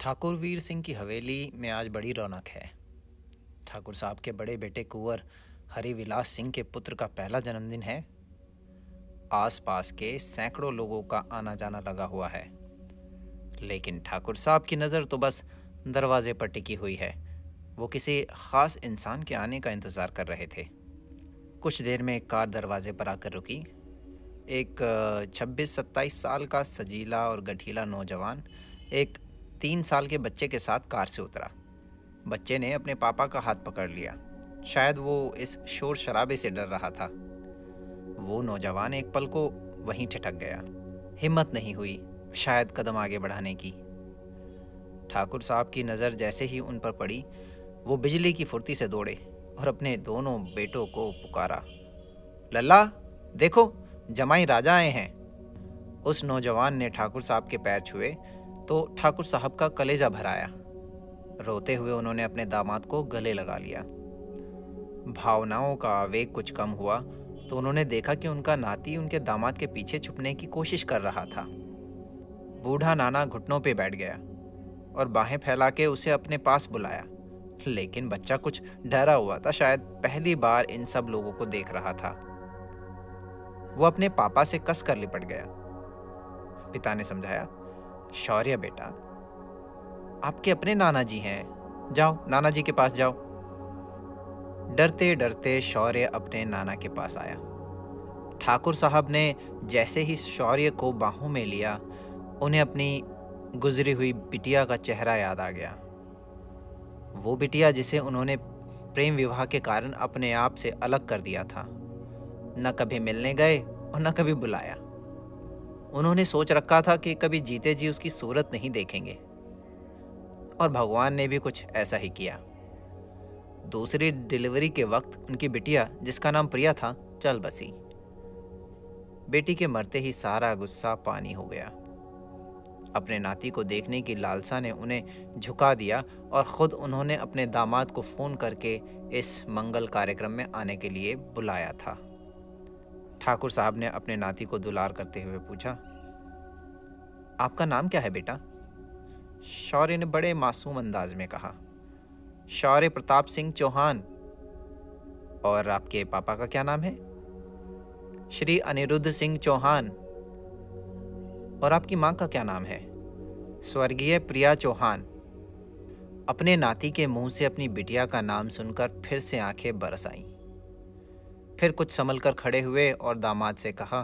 ठाकुर वीर सिंह की हवेली में आज बड़ी रौनक है। ठाकुर साहब के बड़े बेटे कुंवर हरिविलास सिंह के पुत्र का पहला जन्मदिन है। आसपास के सैकड़ों लोगों का आना जाना लगा हुआ है। लेकिन ठाकुर साहब की नज़र तो बस दरवाजे पर टिकी हुई है। वो किसी ख़ास इंसान के आने का इंतज़ार कर रहे थे। कुछ देर में कार दरवाजे पर आकर रुकी। एक छब्बीस सत्ताईस साल का सजीला और गठीला नौजवान एक तीन साल के बच्चे के साथ कार से उतरा। बच्चे ने अपने पापा का हाथ पकड़ लिया। शायद वो इस शोर शराबे से डर रहा था। वो नौजवान एक पल को वहीं ठिठक गया। हिम्मत नहीं हुई शायद कदम आगे बढ़ाने की। ठाकुर साहब की नज़र जैसे ही उन पर पड़ी, वो बिजली की फुर्ती से दौड़े और अपने दोनों बेटों को पुकारा। लल्ला, देखो, जमाई राजा आए हैं। उस नौजवान ने ठाकुर साहब के पैर छुए तो ठाकुर साहब का कलेजा भराया। रोते हुए उन्होंने अपने दामाद को गले लगा लिया। भावनाओं का आवेग कुछ कम हुआ तो उन्होंने देखा कि उनका नाती उनके दामाद के पीछे छुपने की कोशिश कर रहा था। बूढ़ा नाना घुटनों पे बैठ गया और बाहें फैला के उसे अपने पास बुलाया। लेकिन बच्चा कुछ डरा हुआ था, शायद पहली बार इन सब लोगों को देख रहा था। वो अपने पापा से कस कर लिपट गया। पिता ने समझाया शौर्य बेटा। आपके अपने नाना जी हैं। जाओ नाना जी के पास जाओ। डरते डरते शौर्य अपने नाना के पास आया। ठाकुर साहब ने जैसे ही शौर्य को बाहों में लिया, उन्हें अपनी गुजरी हुई बिटिया का चेहरा याद आ गया। वो बिटिया जिसे उन्होंने प्रेम विवाह के कारण अपने आप से अलग कर दिया था, न कभी मिलने गए और न कभी बुलाया। उन्होंने सोच रखा था कि कभी जीते जी उसकी सूरत नहीं देखेंगे। और भगवान ने भी कुछ ऐसा ही किया। दूसरी डिलीवरी के वक्त उनकी बिटिया, जिसका नाम प्रिया था, चल बसी। बेटी के मरते ही सारा गुस्सा पानी हो गया। अपने नाती को देखने की लालसा ने उन्हें झुका दिया और ख़ुद उन्होंने अपने दामाद को फ़ोन करके इस मंगल कार्यक्रम में आने के लिए बुलाया था। ठाकुर साहब ने अपने नाती को दुलार करते हुए पूछा, आपका नाम क्या है बेटा? शौर्य ने बड़े मासूम अंदाज में कहा, शौर्य प्रताप सिंह चौहान। और आपके पापा का क्या नाम है? श्री अनिरुद्ध सिंह चौहान। और आपकी माँ का क्या नाम है? स्वर्गीय प्रिया चौहान। अपने नाती के मुँह से अपनी बिटिया का नाम सुनकर फिर से आँखें बरस आईं। फिर कुछ संभल कर खड़े हुए और दामाद से कहा,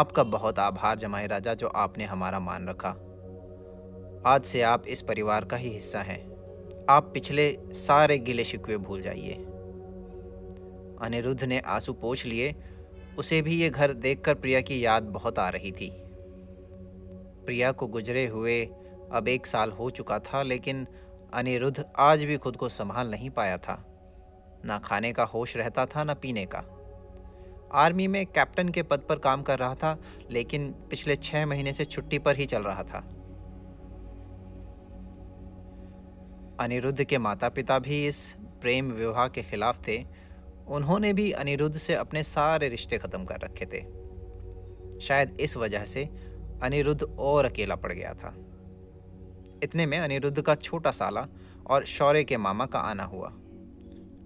आपका बहुत आभार जमाए राजा जो आपने हमारा मान रखा। आज से आप इस परिवार का ही हिस्सा हैं। आप पिछले सारे गिले शिकवे भूल जाइए। अनिरुद्ध ने आँसू पोछ लिए। उसे भी ये घर देखकर प्रिया की याद बहुत आ रही थी। प्रिया को गुजरे हुए अब एक साल हो चुका था, लेकिन अनिरुद्ध आज भी खुद को संभाल नहीं पाया था। ना खाने का होश रहता था, ना पीने का। आर्मी में कैप्टन के पद पर काम कर रहा था, लेकिन पिछले छह महीने से छुट्टी पर ही चल रहा था। अनिरुद्ध के माता पिता भी इस प्रेम विवाह के खिलाफ थे। उन्होंने भी अनिरुद्ध से अपने सारे रिश्ते ख़त्म कर रखे थे। शायद इस वजह से अनिरुद्ध और अकेला पड़ गया था। इतने में अनिरुद्ध का छोटा साला और शौर्य के मामा का आना हुआ।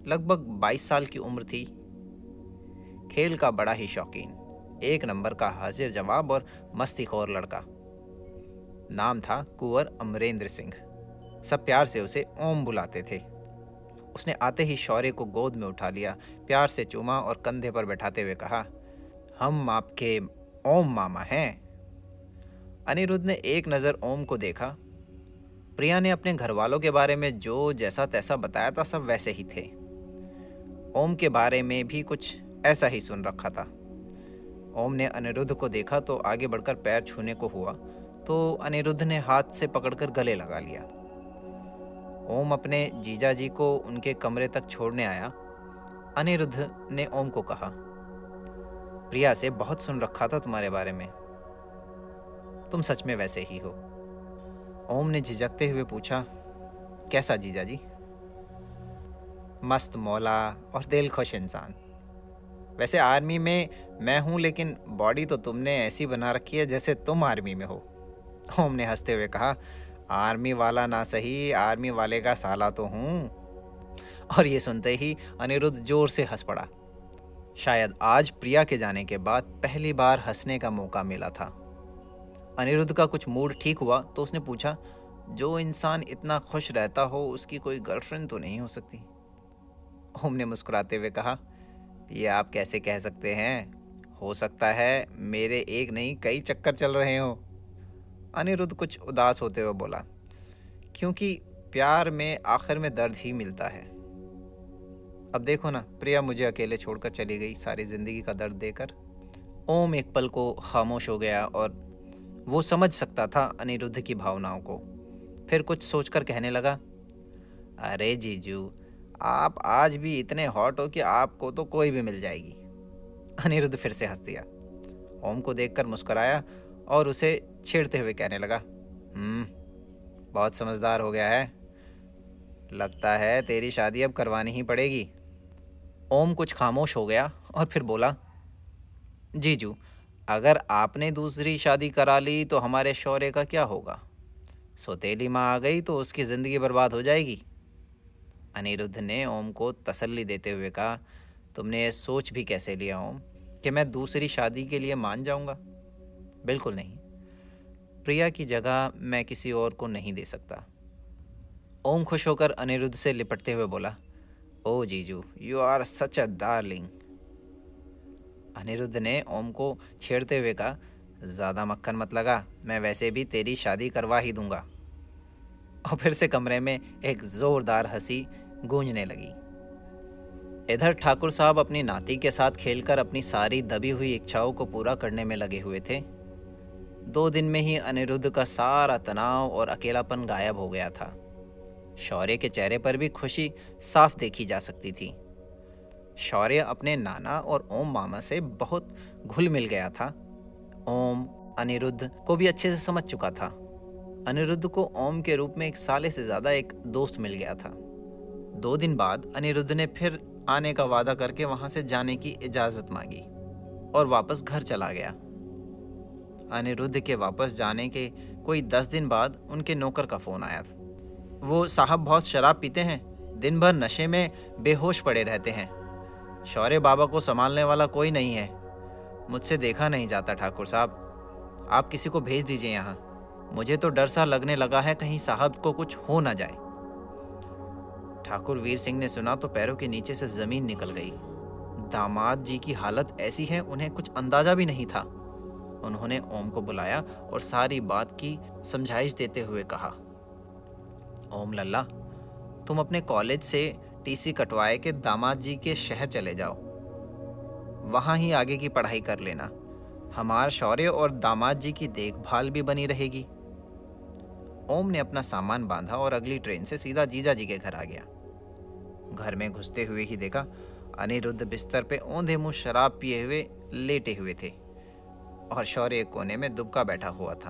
लगभग 22 साल की उम्र थी। खेल का बड़ा ही शौकीन, एक नंबर का हाजिर जवाब और मस्तीखोर लड़का। नाम था कुंवर अमरेंद्र सिंह। सब प्यार से उसे ओम बुलाते थे। उसने आते ही शौर्य को गोद में उठा लिया, प्यार से चूमा और कंधे पर बैठाते हुए कहा, हम आपके ओम मामा हैं। अनिरुद्ध ने एक नज़र ओम को देखा। प्रिया ने अपने घर वालों के बारे में जो जैसा तैसा बताया था, सब वैसे ही थे। ओम के बारे में भी कुछ ऐसा ही सुन रखा था। ओम ने अनिरुद्ध को देखा तो आगे बढ़कर पैर छूने को हुआ तो अनिरुद्ध ने हाथ से पकड़कर गले लगा लिया। ओम अपने जीजा जी को उनके कमरे तक छोड़ने आया। अनिरुद्ध ने ओम को कहा, प्रिया से बहुत सुन रखा था तुम्हारे बारे में। तुम सच में वैसे ही हो। ओम ने झिझकते हुए पूछा, कैसा जीजा जी? मस्त मौला और दिल खुश इंसान। वैसे आर्मी में मैं हूँ, लेकिन बॉडी तो तुमने ऐसी बना रखी है जैसे तुम आर्मी में हो। ओम ने हँसते हुए कहा, आर्मी वाला ना सही, आर्मी वाले का साला तो हूँ। और ये सुनते ही अनिरुद्ध ज़ोर से हंस पड़ा। शायद आज प्रिया के जाने के बाद पहली बार हंसने का मौका मिला था। अनिरुद्ध का कुछ मूड ठीक हुआ तो उसने पूछा, जो इंसान इतना खुश रहता हो, उसकी कोई गर्लफ्रेंड तो नहीं हो सकती? ओम ने मुस्कुराते हुए कहा, ये आप कैसे कह सकते हैं? हो सकता है मेरे एक नहीं, कई चक्कर चल रहे हो। अनिरुद्ध कुछ उदास होते हुए बोला, क्योंकि प्यार में आखिर में दर्द ही मिलता है। अब देखो ना, प्रिया मुझे अकेले छोड़कर चली गई सारी ज़िंदगी का दर्द देकर। ओम एक पल को खामोश हो गया और वो समझ सकता था अनिरुद्ध की भावनाओं को। फिर कुछ सोचकर कहने लगा, अरे जीजू आप आज भी इतने हॉट हो कि आपको तो कोई भी मिल जाएगी। अनिरुद्ध फिर से हंस दिया। ओम को देखकर मुस्कुराया और उसे छेड़ते हुए कहने लगा हम्म बहुत समझदार हो गया है। लगता है तेरी शादी अब करवानी ही पड़ेगी। ओम कुछ खामोश हो गया और फिर बोला, जीजू, अगर आपने दूसरी शादी करा ली तो हमारे शौर्य का क्या होगा? सोतेली माँ आ गई तो उसकी ज़िंदगी बर्बाद हो जाएगी। अनिरुद्ध ने ओम को तसल्ली देते हुए कहा, तुमने ये सोच भी कैसे लिया ओम, कि मैं दूसरी शादी के लिए मान जाऊँगा? बिल्कुल नहीं। प्रिया की जगह मैं किसी और को नहीं दे सकता। ओम खुश होकर अनिरुद्ध से लिपटते हुए बोला, ओ जीजू you are such a darling Anirudh ने ओम को छेड़ते हुए कहा, ज़्यादा मक्खन मत लगा, मैं वैसे भी तेरी शादी करवा ही दूँगा। और फिर से कमरे में एक ज़ोरदार हँसी गूंजने लगी। इधर ठाकुर साहब अपनी नाती के साथ खेलकर अपनी सारी दबी हुई इच्छाओं को पूरा करने में लगे हुए थे। दो दिन में ही अनिरुद्ध का सारा तनाव और अकेलापन गायब हो गया था। शौर्य के चेहरे पर भी खुशी साफ़ देखी जा सकती थी। शौर्य अपने नाना और ओम मामा से बहुत घुल मिल गया था। ओम अनिरुद्ध को भी अच्छे से समझ चुका था। अनिरुद्ध को ओम के रूप में एक साले से ज़्यादा एक दोस्त मिल गया था। दो दिन बाद अनिरुद्ध ने फिर आने का वादा करके वहाँ से जाने की इजाज़त मांगी और वापस घर चला गया। अनिरुद्ध के वापस जाने के कोई दस दिन बाद उनके नौकर का फ़ोन आया था। वो साहब बहुत शराब पीते हैं दिन भर नशे में बेहोश पड़े रहते हैं। शौर्य बाबा को संभालने वाला कोई नहीं है। मुझसे देखा नहीं जाता, ठाकुर साहब। आप किसी को भेज दीजिए यहाँ। मुझे तो डर सा लगने लगा है कहीं साहब को कुछ हो ना जाए। ठाकुर वीर सिंह ने सुना तो पैरों के नीचे से ज़मीन निकल गई। दामाद जी की हालत ऐसी है, उन्हें कुछ अंदाज़ा भी नहीं था। उन्होंने ओम को बुलाया और सारी बात की समझाइश देते हुए कहा, ओम लल्ला, तुम अपने कॉलेज से टीसी कटवाए के दामाद जी के शहर चले जाओ। वहाँ ही आगे की पढ़ाई कर लेना। हमार शौर्य और दामाद जी की देखभाल भी बनी रहेगी। ओम ने अपना सामान बांधा और अगली ट्रेन से सीधा जीजा जी के घर आ गया। घर में घुसते हुए ही देखा, अनिरुद्ध बिस्तर पे औंधे मुँह शराब पिए हुए लेटे हुए थे और शौर्य कोने में दुबका बैठा हुआ था।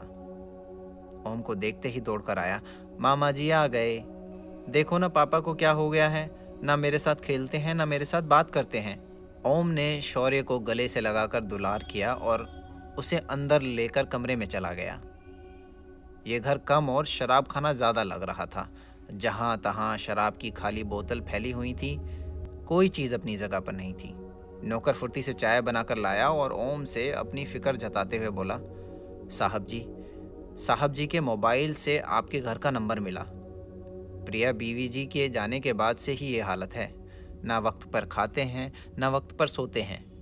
ओम को देखते ही दौड़कर आया, मामा जी आ गए। देखो ना पापा को क्या हो गया है। ना मेरे साथ खेलते हैं, ना मेरे साथ बात करते हैं। ओम ने शौर्य को गले से लगाकर दुलार किया और उसे अंदर लेकर कमरे में चला गया। ये घर कम और शराब खाना ज़्यादा लग रहा था। जहाँ तहाँ शराब की खाली बोतल फैली हुई थी, कोई चीज़ अपनी जगह पर नहीं थी। नौकर फुर्ती से चाय बनाकर लाया और ओम से अपनी फ़िक्र जताते हुए बोला, साहब जी साहब जी के मोबाइल से आपके घर का नंबर मिला। प्रिया बीवी जी के जाने के बाद से ही ये हालत है। ना वक्त पर खाते हैं, ना वक्त पर सोते हैं।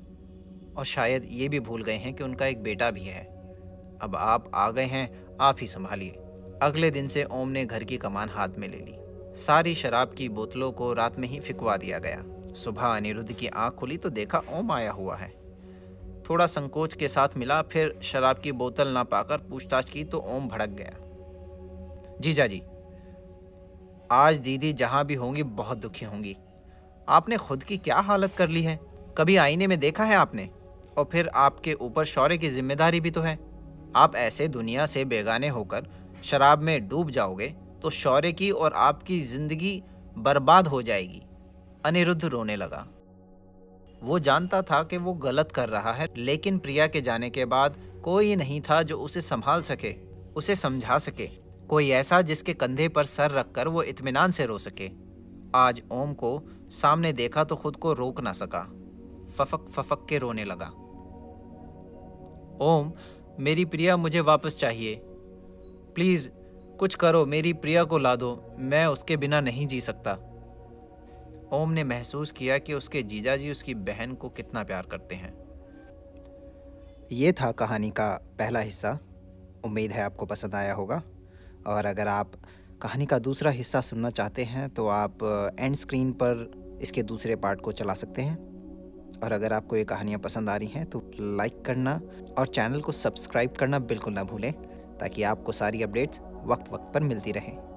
और शायद ये भी भूल गए हैं कि उनका एक बेटा भी है। अब आप आ गए हैं, आप ही संभालिए। अगले दिन से ओम ने घर की कमान हाथ में ले ली। सारी शराब की बोतलों को रात में ही फिकवा दिया गया। सुबह अनिरुद्ध की आँख खुली तो देखा ओम आया हुआ है। थोड़ा संकोच के साथ मिला, फिर शराब की बोतल ना पाकर पूछताछ की तो ओम भड़क गया। जीजा जी आज दीदी जहाँ भी होंगी बहुत दुखी होंगी। आपने खुद की क्या हालत कर ली है? कभी आईने में देखा है आपने? और फिर आपके ऊपर शौर्य की ज़िम्मेदारी भी तो है। आप ऐसे दुनिया से बेगाने होकर शराब में डूब जाओगे तो शौर्य की और आपकी ज़िंदगी बर्बाद हो जाएगी। अनिरुद्ध रोने लगा। वो जानता था कि वो गलत कर रहा है, लेकिन प्रिया के जाने के बाद कोई नहीं था जो उसे संभाल सके, उसे समझा सके। कोई ऐसा जिसके कंधे पर सर रखकर वो इत्मीनान से रो सके। आज ओम को सामने देखा तो खुद को रोक ना सका। फफक फफक के रोने लगा। ओम, मेरी प्रिया, मुझे वापस चाहिए। प्लीज़, कुछ करो, मेरी प्रिया को ला दो, मैं उसके बिना नहीं जी सकता। ओम ने महसूस किया कि उसके जीजा जी उसकी बहन को कितना प्यार करते हैं। ये था कहानी का पहला हिस्सा। उम्मीद है आपको पसंद आया होगा। और अगर आप कहानी का दूसरा हिस्सा सुनना चाहते हैं तो आप एंड स्क्रीन पर इसके दूसरे पार्ट को चला सकते हैं। और अगर आपको ये कहानियाँ पसंद आ रही हैं तो लाइक करना और चैनल को सब्सक्राइब करना बिल्कुल ना भूलें। ताकि आपको सारी अपडेट्स वक्त वक्त पर मिलती रहें।